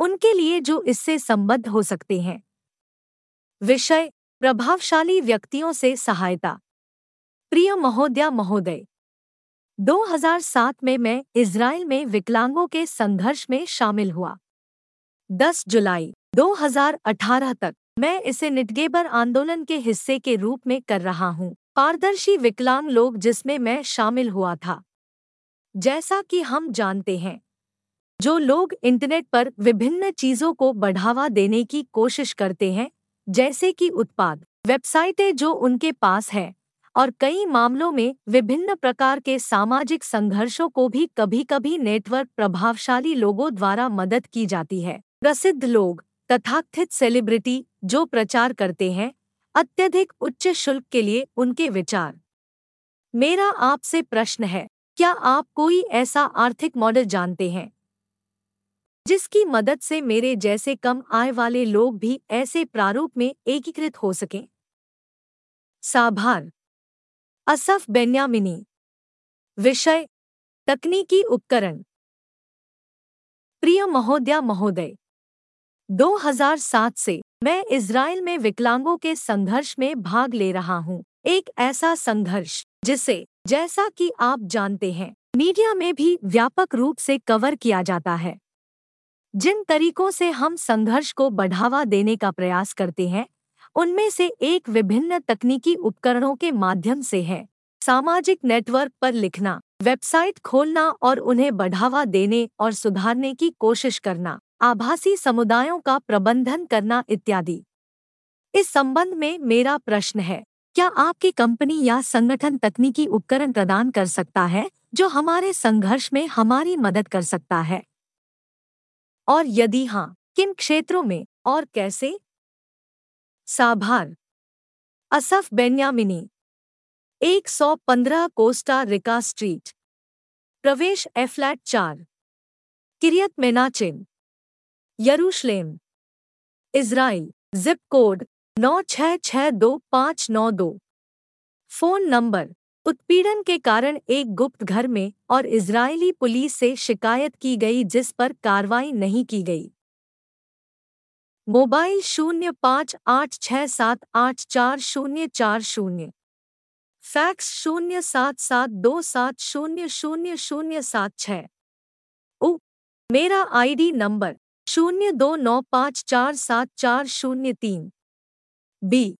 उनके लिए जो इससे संबद्ध हो सकते हैं। विषय, प्रभावशाली व्यक्तियों से सहायता। प्रिय महोदया महोदय 2007 में मैं इसराइल में विकलांगों के संघर्ष में शामिल हुआ। 10 जुलाई 2018 तक मैं इसे निटगेबर आंदोलन के हिस्से के रूप में कर रहा हूँ। पारदर्शी विकलांग लोग जिसमें मैं शामिल हुआ था। जैसा कि हम जानते हैं जो लोग इंटरनेट पर विभिन्न चीज़ों को बढ़ावा देने की कोशिश करते हैं, जैसे कि उत्पाद, वेबसाइटें जो उनके पास है, और कई मामलों में विभिन्न प्रकार के सामाजिक संघर्षों को भी कभी कभी नेटवर्क प्रभावशाली लोगों द्वारा मदद की जाती है। प्रसिद्ध लोग, तथाकथित सेलिब्रिटी, जो प्रचार करते हैं, अत्यधिक उच्च शुल्क के लिए उनके विचार। मेरा आपसे प्रश्न है, क्या आप कोई ऐसा आर्थिक मॉडल जानते हैं जिसकी मदद से मेरे जैसे कम आय वाले लोग भी ऐसे प्रारूप में एकीकृत हो सकें। साभार। Asaf Benyamini. विषय। तकनीकी उपकरण। प्रिय महोदया महोदय 2007 से मैं इसराइल में विकलांगों के संघर्ष में भाग ले रहा हूँ। एक ऐसा संघर्ष, जिसे, जैसा कि आप जानते हैं, मीडिया में भी व्यापक रूप से कवर किया जाता है। जिन तरीकों से हम संघर्ष को बढ़ावा देने का प्रयास करते हैं, उनमें से एक विभिन्न तकनीकी उपकरणों के माध्यम से है। सामाजिक नेटवर्क पर लिखना, वेबसाइट खोलना और उन्हें बढ़ावा देने और सुधारने की कोशिश करना, आभासी समुदायों का प्रबंधन करना इत्यादि। इस संबंध में मेरा प्रश्न है, क्या आपकी कंपनी या संगठन तकनीकी उपकरण प्रदान कर सकता है, जो हमारे संघर्ष में हमारी मदद कर सकता है? और यदि हाँ किन क्षेत्रों में और कैसे? साभार, Asaf Benyamini 115 Costa Rica street, प्रवेश एफ्लैट चार, किरियत मेनाचिन, यरूशलेम, इज़राइल, जिप कोड नौ छः छः दो पाँच नौ दो, फ़ोन नंबर उत्पीड़न के कारण एक गुप्त घर में और इजरायली पुलिस से शिकायत की गई जिस पर कार्रवाई नहीं की गई। मोबाइल शून्य पाँच आठ छः सात आठ चार शून्य चार शून्य। फैक्स शून्य सात सात दो सात शून्य शून्य शून्य सात छः। ओ मेरा आईडी नंबर शून्य दो नौ पाँच चार सात चार शून्य तीन। बी,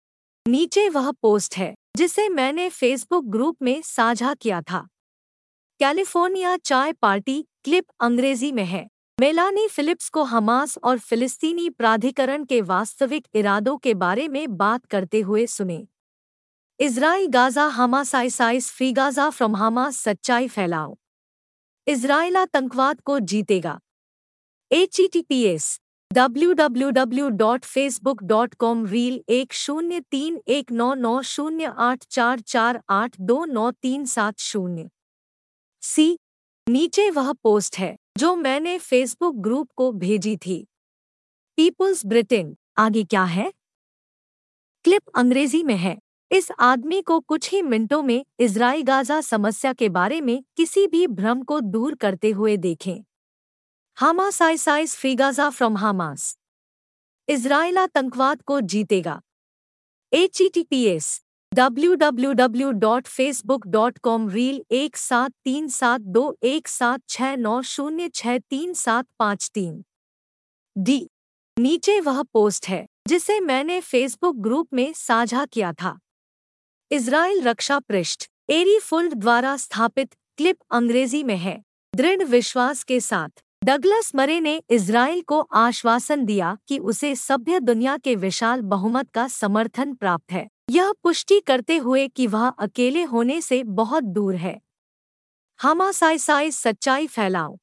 नीचे वह पोस्ट है। जिसे मैंने फेसबुक ग्रुप में साझा किया था। कैलिफ़ोर्निया चाय पार्टी क्लिप अंग्रेज़ी में है। मेलानी फिलिप्स को हमास और फिलिस्तीनी प्राधिकरण के वास्तविक इरादों के बारे में बात करते हुए सुने। इज़राइल गाजा हमासाइसाइस फ्री गाजा फ्रॉम हमास, सच्चाई फैलाओ। इसराइल आतंकवाद को जीतेगा। एच www.facebook.com रील एक शून्य तीन एक नौ नौ शून्य आठ चार चार आठ दो नौ तीन सात शून्य। सी, नीचे वह पोस्ट है जो मैंने फेसबुक ग्रुप को भेजी थी। पीपुल्स ब्रिटेन आगे क्या है? क्लिप अंग्रेज़ी में है। इस आदमी को कुछ ही मिनटों में इज़राइल गाजा समस्या के बारे में किसी भी भ्रम को दूर करते हुए देखें। Hamas ISIS free Gaza from Hamas Israel आतंकवाद को जीतेगा. H E T P S W W W dot Facebook dot com reel एक सात तीन सात दो एक सात छः नौ शून्य छः तीन सात पाँच तीन. डी नीचे वह पोस्ट है, जिसे मैंने फेसबुक ग्रुप में साझा किया था. इसराइल रक्षा पृष्ठ एरी फुल्ड द्वारा स्थापित क्लिप अंग्रेज़ी में है. दृढ़ विश्वास के साथ. डगलस मरे ने इसराइल को आश्वासन दिया कि उसे सभ्य दुनिया के विशाल बहुमत का समर्थन प्राप्त है। यह पुष्टि करते हुए कि वह अकेले होने से बहुत दूर है। हमासाइसाइस सच्चाई फैलाओ।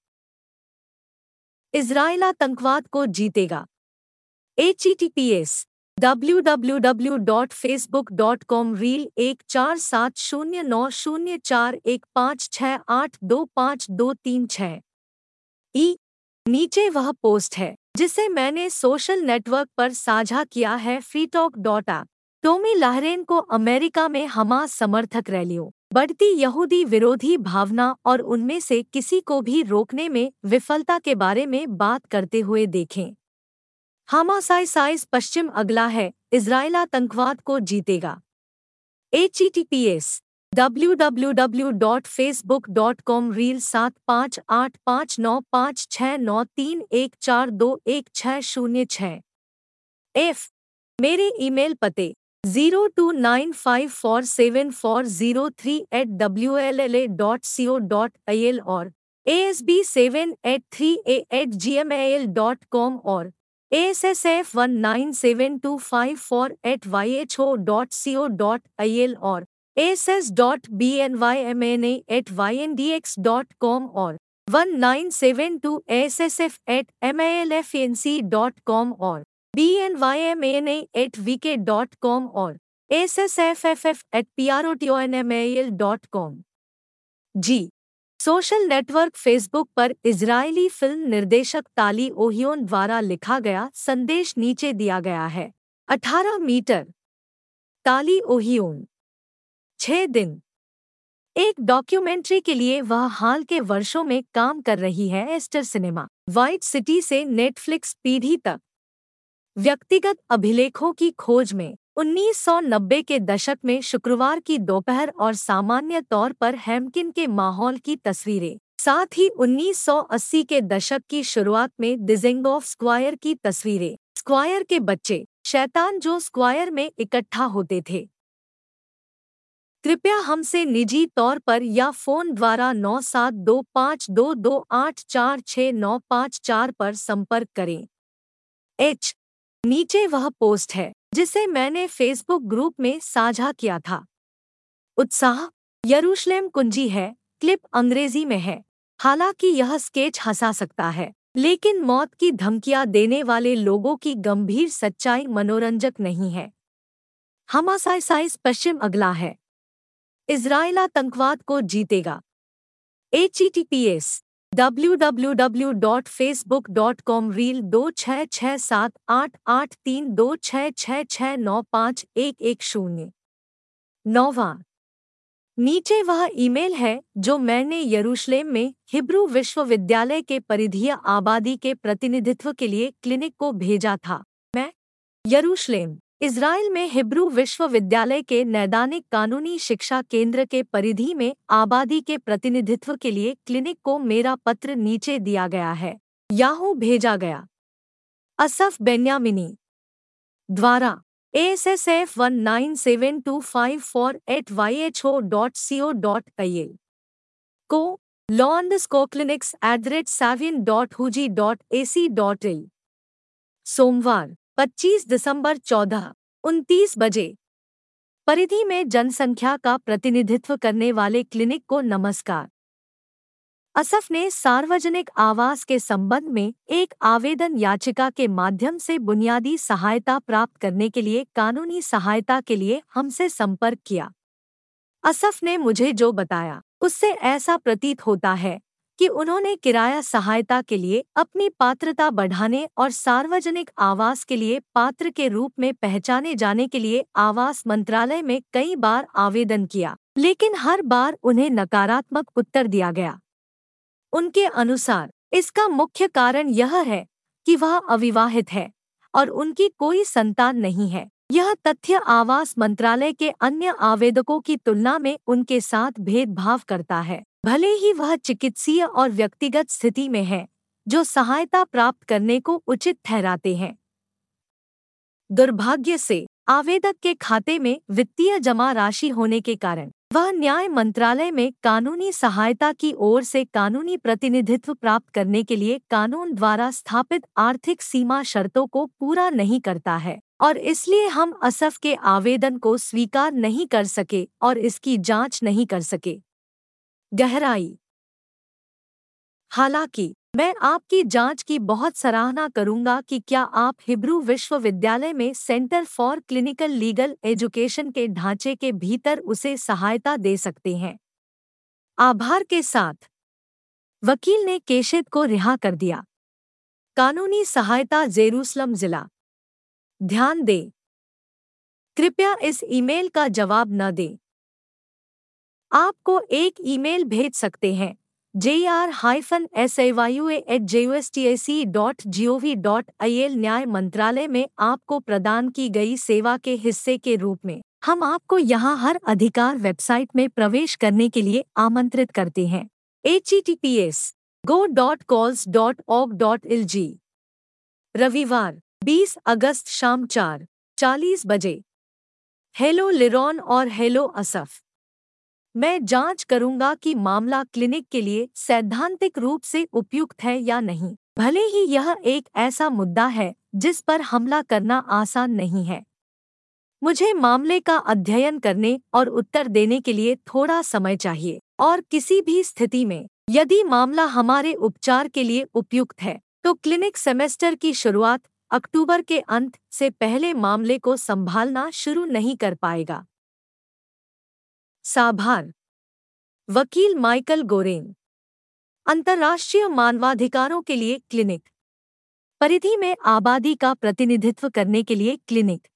इज़राइल आतंकवाद को जीतेगा। H E T P S W W W dot Facebook dot com reel एक चार सात शून्य नौ शून्य चार एक पाँच छः आठ दो पाँच दो तीन छः। ई, नीचे वह पोस्ट है, जिसे मैंने सोशल नेटवर्क पर साझा किया है free talk dot app Tomi Lahren को अमेरिका में हमास समर्थक रैलियों बढ़ती यहूदी विरोधी भावना और उनमें से किसी को भी रोकने में विफलता के बारे में बात करते हुए देखें। हामासाइसाइज पश्चिम अगला है इसराइल आतंकवाद को जीतेगा। H T P S W W W dot Facebook dot com reel सात पाँच आठ पाँच नौ पाँच छः नौ तीन एक चार दो एक छः शून्य छः एफ़ मेरे ईमेल पते zero two nine five four seven four zero three at W L L A dot C O dot I L और A S B seven eight three A at G M I L dot com और A S S F one nine seven two five four at Y H O dot C O dot I L और S S dot B N Y M N at Y N D X dot com और one nine seven two S S F at M L F N C dot com और B N Y M N at V K dot com और S S F F F at P R O T O N M L dot com ji social network Facebook पर इजरायली फ़िल्म निर्देशक Tali ओहियोन द्वारा लिखा गया संदेश नीचे दिया गया है। 18 मीटर। ताली ओहियोन। छह दिन। एक डॉक्यूमेंट्री के लिए वह हाल के वर्षों में काम कर रही है एस्टर सिनेमा व्हाइट सिटी से नेटफ्लिक्स पीढ़ी तक। व्यक्तिगत अभिलेखों की खोज में 1990 के दशक में शुक्रवार की दोपहर और सामान्य तौर पर हैमकिन के माहौल की तस्वीरें, साथ ही 1980 के दशक की शुरुआत में डिजेंगोफ स्क्वायर की तस्वीरें। स्क्वायर के बच्चे, शैतान जो स्क्वायर में इकट्ठा होते थे। कृपया हमसे निजी तौर पर या फ़ोन द्वारा नौ सात दो पाँच दो दो आठ चार छः नौ पाँच चार पर संपर्क करें। एच, नीचे वह पोस्ट है, जिसे मैंने फेसबुक ग्रुप में साझा किया था। उत्साह, यरूशलेम कुंजी है, क्लिप अंग्रेज़ी में है। हालाँकि यह स्केच हंसा सकता है, लेकिन मौत की धमकियाँ देने वाले लोगों की गंभीर सच्चाई मनोरंजक नहीं है। हमासाइसाइज पश्चिम अगला है। इज़राइल आतंकवाद को जीतेगा। H E T P S W W W dot Facebook dot com reel दो छः छः सात आठ आठ तीन दो छः छः छः नौ पाँच एक एक शून्य। नौवा, नीचे वह ईमेल है जो मैंने यरूशलेम में हिब्रू विश्वविद्यालय के परिधीय आबादी के प्रतिनिधित्व के लिए क्लिनिक को भेजा था। मैं यरूशलेम। इसराइल में हिब्रू विश्वविद्यालय के नैदानिक कानूनी शिक्षा केंद्र के परिधि में आबादी के प्रतिनिधित्व के लिए क्लिनिक को मेरा पत्र नीचे दिया गया है। याहू भेजा गया। Asaf Benyamini. द्वारा। S S F one nine seven two five four eight Y H O dot C O dot I को। Law and school clinics at the rate seven dot huji dot A C dot in सोमवार। 25 दिसंबर चौदह, उनतीस बजे। परिधि में जनसंख्या का प्रतिनिधित्व करने वाले क्लिनिक को नमस्कार। असफ ने सार्वजनिक आवास के संबंध में एक आवेदन याचिका के माध्यम से बुनियादी सहायता प्राप्त करने के लिए कानूनी सहायता के लिए हमसे संपर्क किया। असफ ने मुझे जो बताया, उससे ऐसा प्रतीत होता है कि उन्होंने किराया सहायता के लिए अपनी पात्रता बढ़ाने और सार्वजनिक आवास के लिए पात्र के रूप में पहचाने जाने के लिए आवास मंत्रालय में कई बार आवेदन किया, लेकिन हर बार उन्हें नकारात्मक उत्तर दिया गया। उनके अनुसार, इसका मुख्य कारण यह है कि वह अविवाहित है और उनकी कोई संतान नहीं है। यह तथ्य आवास मंत्रालय के अन्य आवेदकों की तुलना में उनके साथ भेदभाव करता है। भले ही वह चिकित्सीय और व्यक्तिगत स्थिति में है, जो सहायता प्राप्त करने को उचित ठहराते हैं। दुर्भाग्य से, आवेदक के खाते में वित्तीय जमा राशि होने के कारण, वह न्याय मंत्रालय में कानूनी सहायता की ओर से कानूनी प्रतिनिधित्व प्राप्त करने के लिए कानून द्वारा स्थापित आर्थिक सीमा शर्तों को पूरा नहीं करता है, और इसलिए हम असफ के आवेदन को स्वीकार नहीं कर सके और इसकी जाँच नहीं कर सके। गहराई। हालाँकि, मैं आपकी जाँच की बहुत सराहना करूँगा कि क्या आप हिब्रू विश्वविद्यालय में centre for clinical legal education के ढांचे के भीतर उसे सहायता दे सकते हैं। आभार के साथ, वकील ने केशित को रिहा कर दिया। कानूनी सहायता जेरूसलम जिला। ध्यान दें। कृपया इस ईमेल का जवाब न दें। आपको एक ईमेल भेज सकते हैं। J R hyphen S A Y U at J U S T A C dot G O V dot I L न्याय मंत्रालय में आपको प्रदान की गई सेवा के हिस्से के रूप में। हम आपको यहाँ हर अधिकार वेबसाइट में प्रवेश करने के लिए आमंत्रित करते हैं। H E T P S go dot calls dot org dot L G रविवार 20 अगस्त शाम चार, चालीस बजे। हेलो लिरॉन और हेलो असफ मैं जाँच करूँगा कि मामला क्लिनिक के लिए सैद्धांतिक रूप से उपयुक्त है या नहीं। भले ही यह एक ऐसा मुद्दा है, जिस पर हमला करना आसान नहीं है। मुझे मामले का अध्ययन करने और उत्तर देने के लिए थोड़ा समय चाहिए, और किसी भी स्थिति में, यदि मामला हमारे उपचार के लिए उपयुक्त है तो क्लिनिक सेमेस्टर की शुरुआत अक्टूबर के अंत से पहले मामले को संभालना शुरू नहीं कर पाएगा। साभार। वकील माइकल गोरेन। अंतर्राष्ट्रीय मानवाधिकारों के लिए क्लिनिक। परिधि में आबादी का प्रतिनिधित्व करने के लिए क्लिनिक।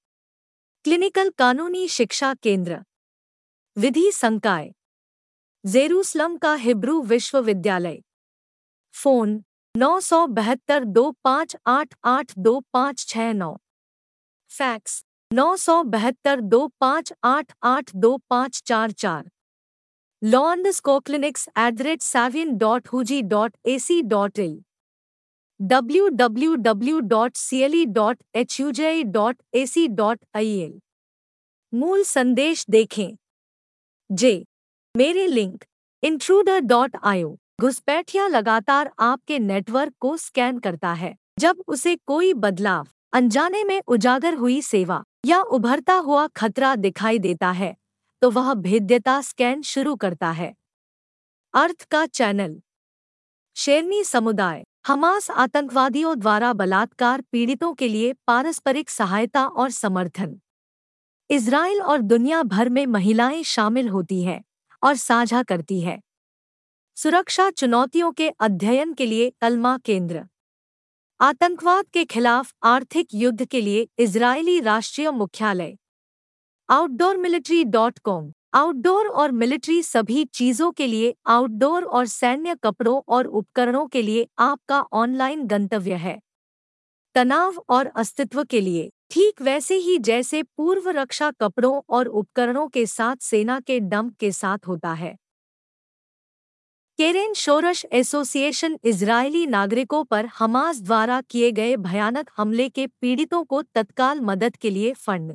क्लिनिकल कानूनी शिक्षा केंद्र। विधि संकाय। जेरूसलम का हिब्रू विश्वविद्यालय। फ़ोन नौ सौ बहत्तर दो पाँच आठ आठ दो पाँच छः नौ। फैक्स नौ सौ बहत्तर दो पाँच आठ आठ दो पाँच चार चार। Law and school clinics at the rate Savion dot huji dot A C dot in. W W W dot C L E dot H U J dot A C dot I L. मूल संदेश देखें। जे, मेरे link intruder dot आयो, घुसपैठिया लगातार आपके network को scan करता है, जब उसे कोई बदलाव, अनजाने में उजागर हुई सेवा। या उभरता हुआ खतरा दिखाई देता है तो वह भेद्यता स्कैन शुरू करता है। अर्थ का चैनल। शेरनी समुदाय, हमास आतंकवादियों द्वारा बलात्कार पीड़ितों के लिए पारस्परिक सहायता और समर्थन। इसराइल और दुनिया भर में महिलाएँ शामिल होती हैं और साझा करती है। सुरक्षा चुनौतियों के अध्ययन के लिए कलमा केंद्र। आतंकवाद के खिलाफ आर्थिक युद्ध के लिए इजरायली राष्ट्रीय मुख्यालय। Outdoor military dot com outdoor और मिलिट्री सभी चीज़ों के लिए आउटडोर और सैन्य कपड़ों और उपकरणों के लिए आपका ऑनलाइन गंतव्य है। तनाव और अस्तित्व के लिए, ठीक वैसे ही जैसे पूर्व रक्षा कपड़ों और उपकरणों के साथ सेना के डंप के साथ होता है। केरेन शोरश एसोसिएशन इजरायली नागरिकों पर हमास द्वारा किए गए भयानक हमले के पीड़ितों को तत्काल मदद के लिए फंड।